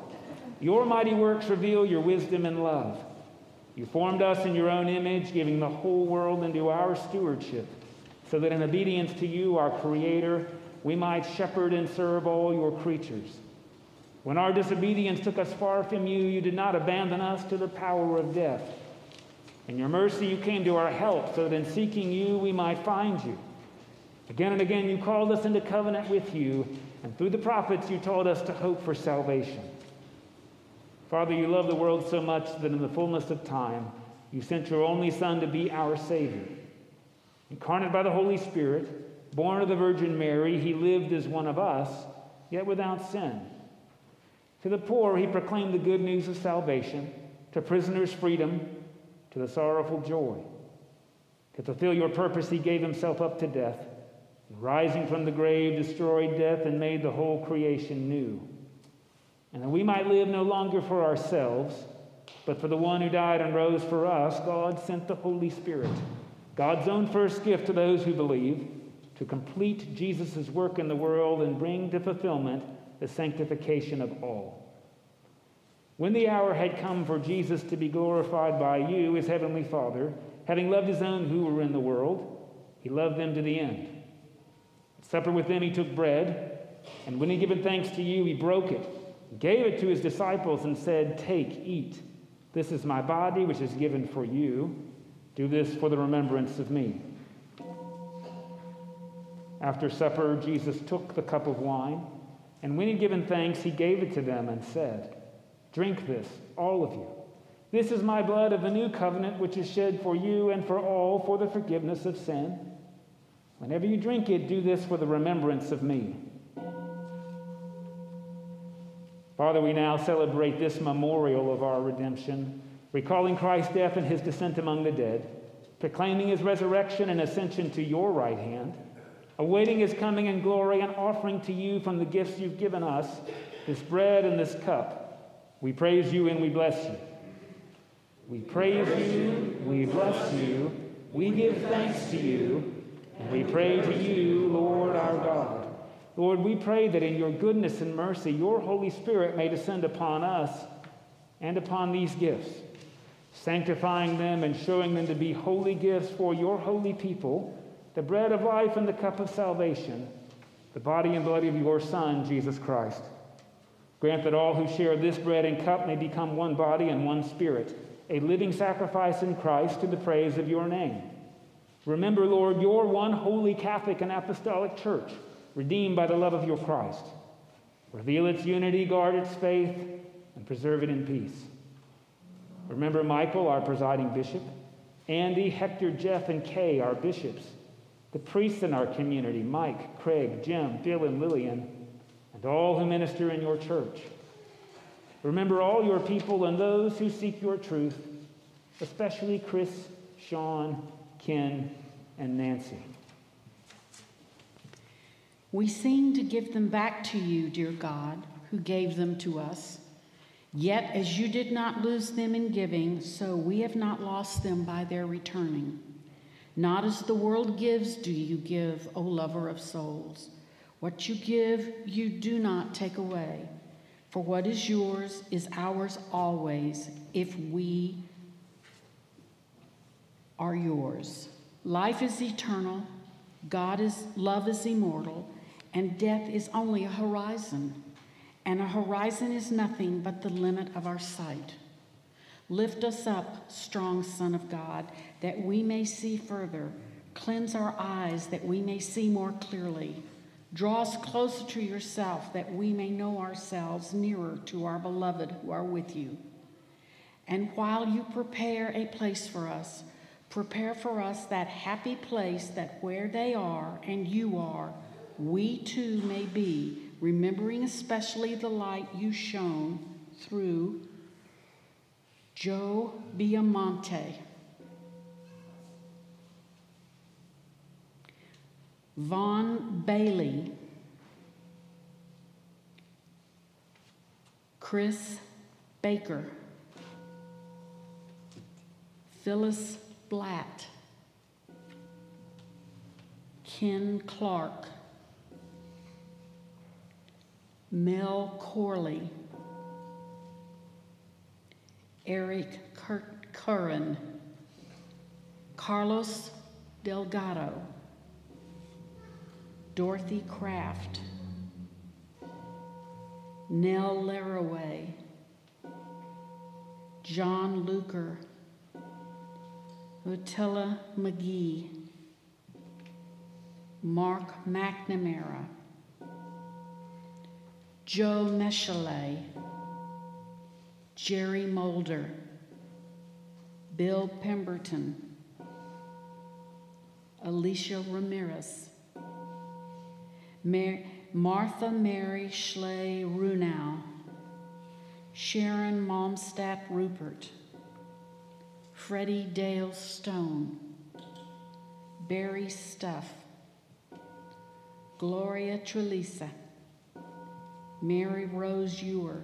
Your mighty works reveal your wisdom and love. You formed us in your own image, giving the whole world into our stewardship, so that in obedience to you, our Creator, we might shepherd and serve all your creatures. When our disobedience took us far from you, you did not abandon us to the power of death. In your mercy, you came to our help so that in seeking you, we might find you. Again and again, you called us into covenant with you, and through the prophets, you taught us to hope for salvation. Father, you love the world so much that in the fullness of time, you sent your only Son to be our Savior. Incarnate by the Holy Spirit, born of the Virgin Mary, he lived as one of us, yet without sin. To the poor, he proclaimed the good news of salvation, to prisoners, freedom, to the sorrowful, joy. To fulfill your purpose, he gave himself up to death, and rising from the grave, destroyed death and made the whole creation new. And that we might live no longer for ourselves, but for the one who died and rose for us, God sent the Holy Spirit, God's own first gift to those who believe, to complete Jesus' work in the world and bring to fulfillment the sanctification of all. When the hour had come for Jesus to be glorified by you, his heavenly Father, having loved his own who were in the world, he loved them to the end. Supper with them, he took bread, and when he given thanks to you, he broke it, gave it to his disciples, and said, Take, eat. This is my body, which is given for you. Do this for the remembrance of me. After supper, Jesus took the cup of wine, and when he'd given thanks, he gave it to them and said, Drink this, all of you. This is my blood of the new covenant, which is shed for you and for all for the forgiveness of sin. Whenever you drink it, do this for the remembrance of me. Father, we now celebrate this memorial of our redemption, recalling Christ's death and his descent among the dead, proclaiming his resurrection and ascension to your right hand, awaiting his coming in glory and offering to you from the gifts you've given us this bread and this cup. We praise you and we bless you. We praise you, we bless you, we give thanks to you, and we pray to you, Lord our God. Lord, we pray that in your goodness and mercy, your Holy Spirit may descend upon us and upon these gifts, sanctifying them and showing them to be holy gifts for your holy people, the bread of life and the cup of salvation, the body and blood of your Son, Jesus Christ. Grant that all who share this bread and cup may become one body and one spirit, a living sacrifice in Christ to the praise of your name. Remember, Lord, your one holy Catholic and Apostolic Church, redeemed by the love of your Christ. Reveal its unity, guard its faith, and preserve it in peace. Remember Michael, our presiding bishop, Andy, Hector, Jeff, and Kay, our bishops, the priests in our community, Mike, Craig, Jim, Phil, and Lillian, and all who minister in your church. Remember all your people and those who seek your truth, especially Chris, Sean, Ken, and Nancy. We sing to give them back to you, dear God, who gave them to us. Yet, as you did not lose them in giving, so we have not lost them by their returning. Not as the world gives, do you give, O lover of souls. What you give, you do not take away. For what is yours is ours always, if we are yours. Life is eternal, God is love is immortal, and death is only a horizon. And a horizon is nothing but the limit of our sight. Lift us up, strong Son of God, that we may see further. Cleanse our eyes that we may see more clearly. Draw us closer to yourself that we may know ourselves nearer to our beloved who are with you. And while you prepare a place for us, prepare for us that happy place that where they are and you are, we too may be, remembering especially the light you shone through Joe Biamonte. Vaughn Bailey, Chris Baker, Phyllis Blatt, Ken Clark, Mel Corley, Eric Curran, Carlos Delgado, Dorothy Kraft, Nell Laraway, John Luker, Utilla McGee, Mark McNamara, Joe Mechelet, Jerry Mulder, Bill Pemberton, Alicia Ramirez, Mar- Martha Mary Schley Runau, Sharon Momstat Rupert, Freddie Dale Stone, Barry Stuff, Gloria Trelisa, Mary Rose Ewer,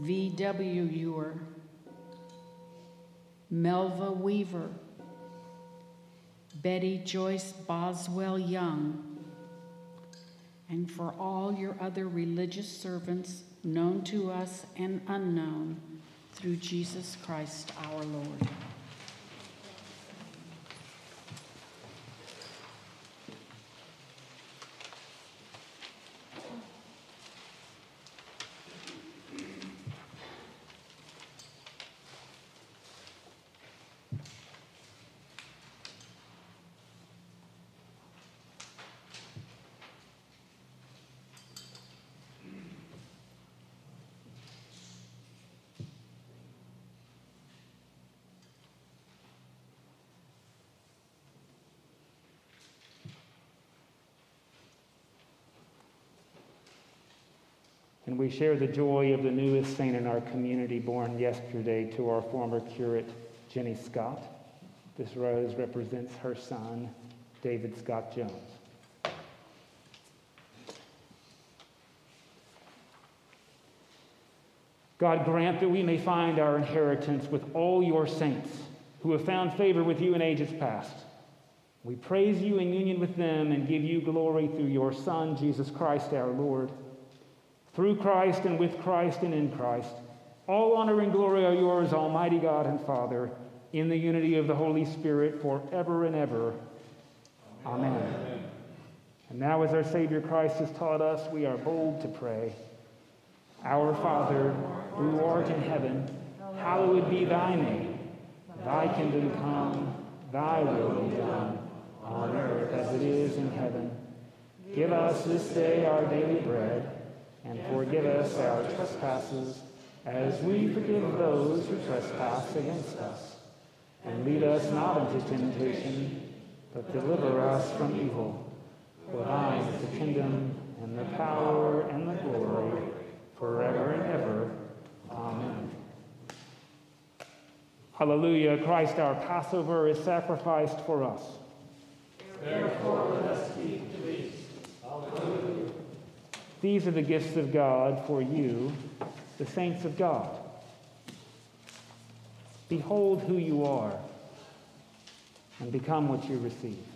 V.W. Ewer, Melva Weaver, Betty Joyce Boswell Young, and for all your other religious servants, known to us and unknown, through Jesus Christ our Lord. And we share the joy of the newest saint in our community, born yesterday to our former curate, Jenny Scott. This rose represents her son, David Scott Jones. God, grant that we may find our inheritance with all your saints who have found favor with you in ages past. We praise you in union with them and give you glory through your Son, Jesus Christ our Lord. Through Christ and with Christ and in Christ, all honor and glory are yours, Almighty God and Father, in the unity of the Holy Spirit forever and ever. Amen. Amen. And now, as our Savior Christ has taught us, we are bold to pray. Our Father, who art in heaven, hallowed be thy name. Thy kingdom come, Thy will be done, on earth as it is in heaven. Give us this day our daily bread, and forgive us our trespasses, as we forgive those who trespass against us. And lead us not into temptation, but deliver us from evil. For thine is the kingdom, and the power, and the glory, forever and ever. Amen. Hallelujah. Christ our Passover is sacrificed for us. Therefore, let us keep the feast. Hallelujah. These are the gifts of God for you, the saints of God. Behold who you are and become what you receive.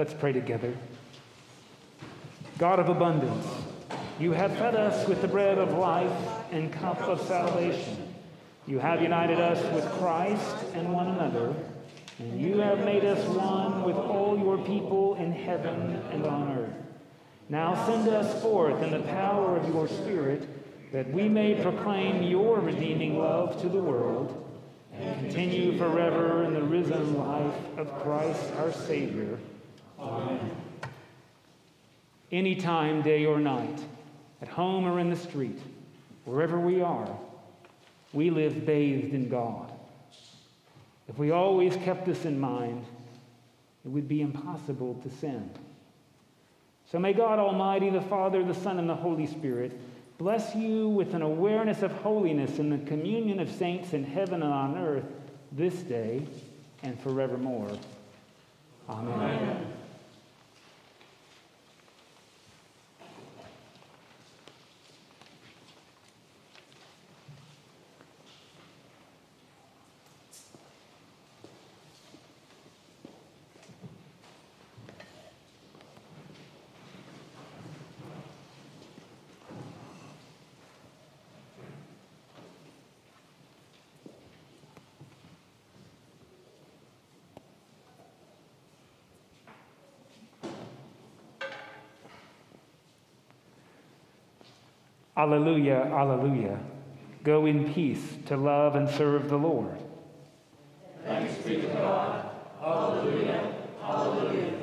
Let's pray together. God of abundance, you have fed us with the bread of life and cup of salvation. You have united us with Christ and one another, and you have made us one with all your people in heaven and on earth. Now send us forth in the power of your Spirit, that we may proclaim your redeeming love to the world and continue forever in the risen life of Christ our Savior. Amen. Anytime, day or night, at home or in the street, wherever we are, we live bathed in God. If we always kept this in mind, it would be impossible to sin. So may God Almighty, the Father, the Son, and the Holy Spirit bless you with an awareness of holiness in the communion of saints in heaven and on earth this day and forevermore. Amen. Amen. Alleluia, alleluia. Go in peace to love and serve the Lord. Thanks be to God. Alleluia, alleluia.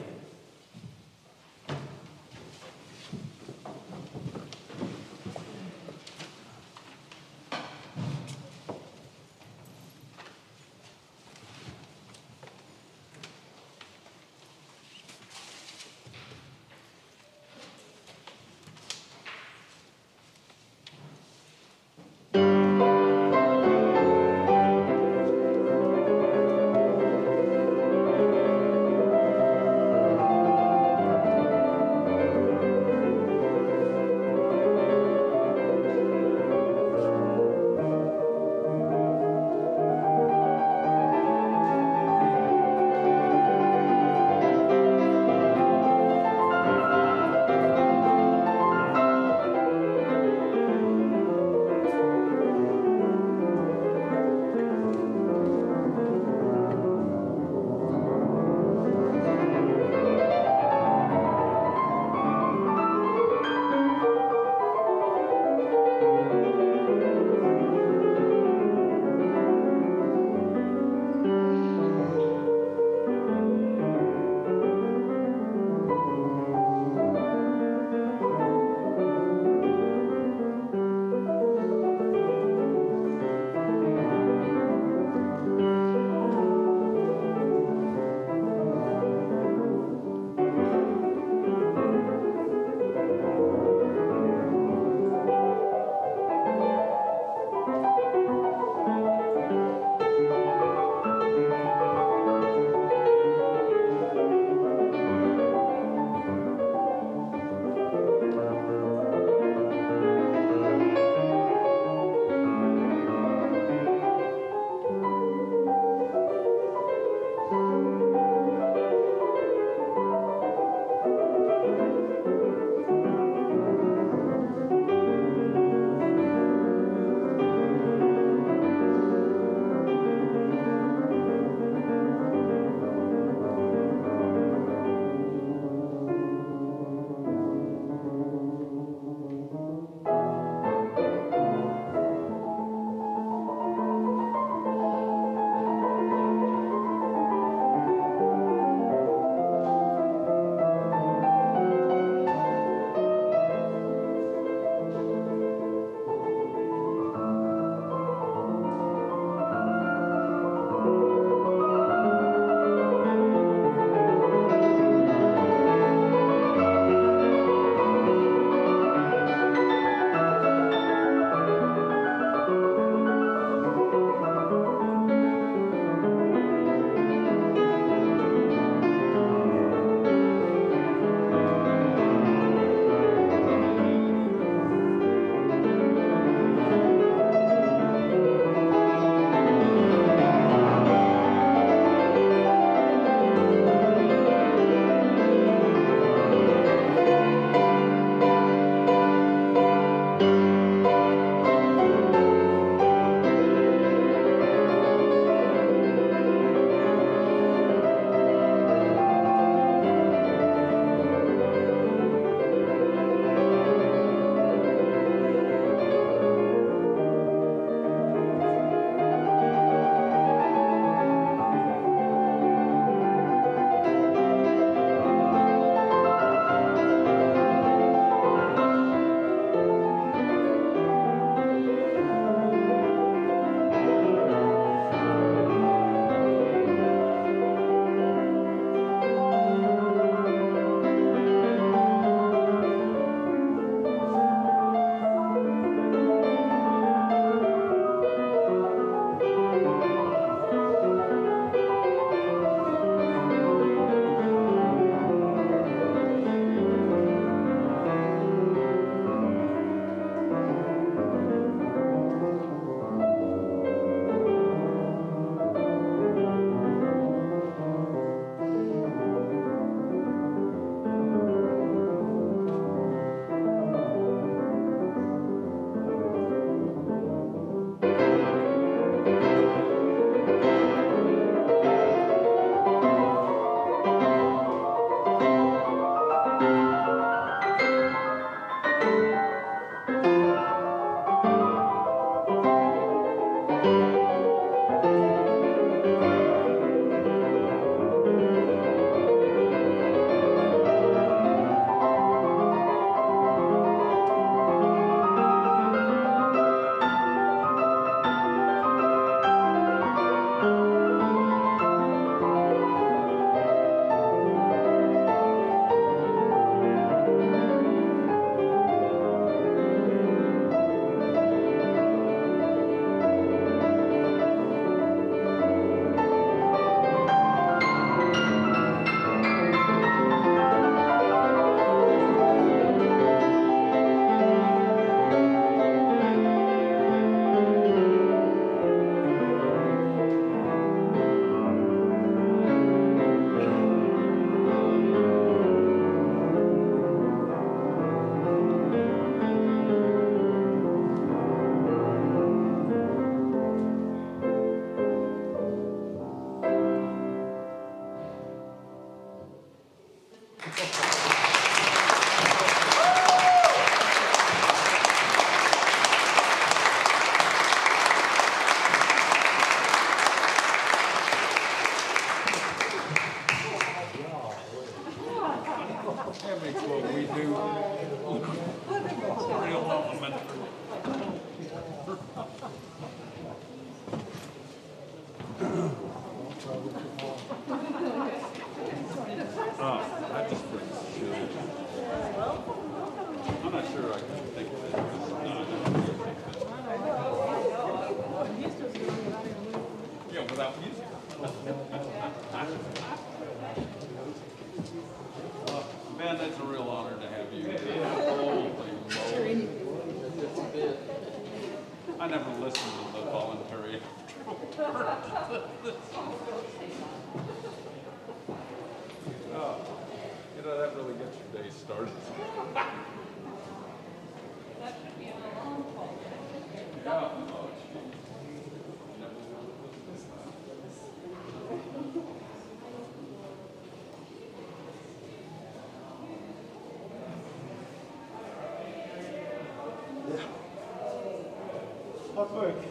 Hard work.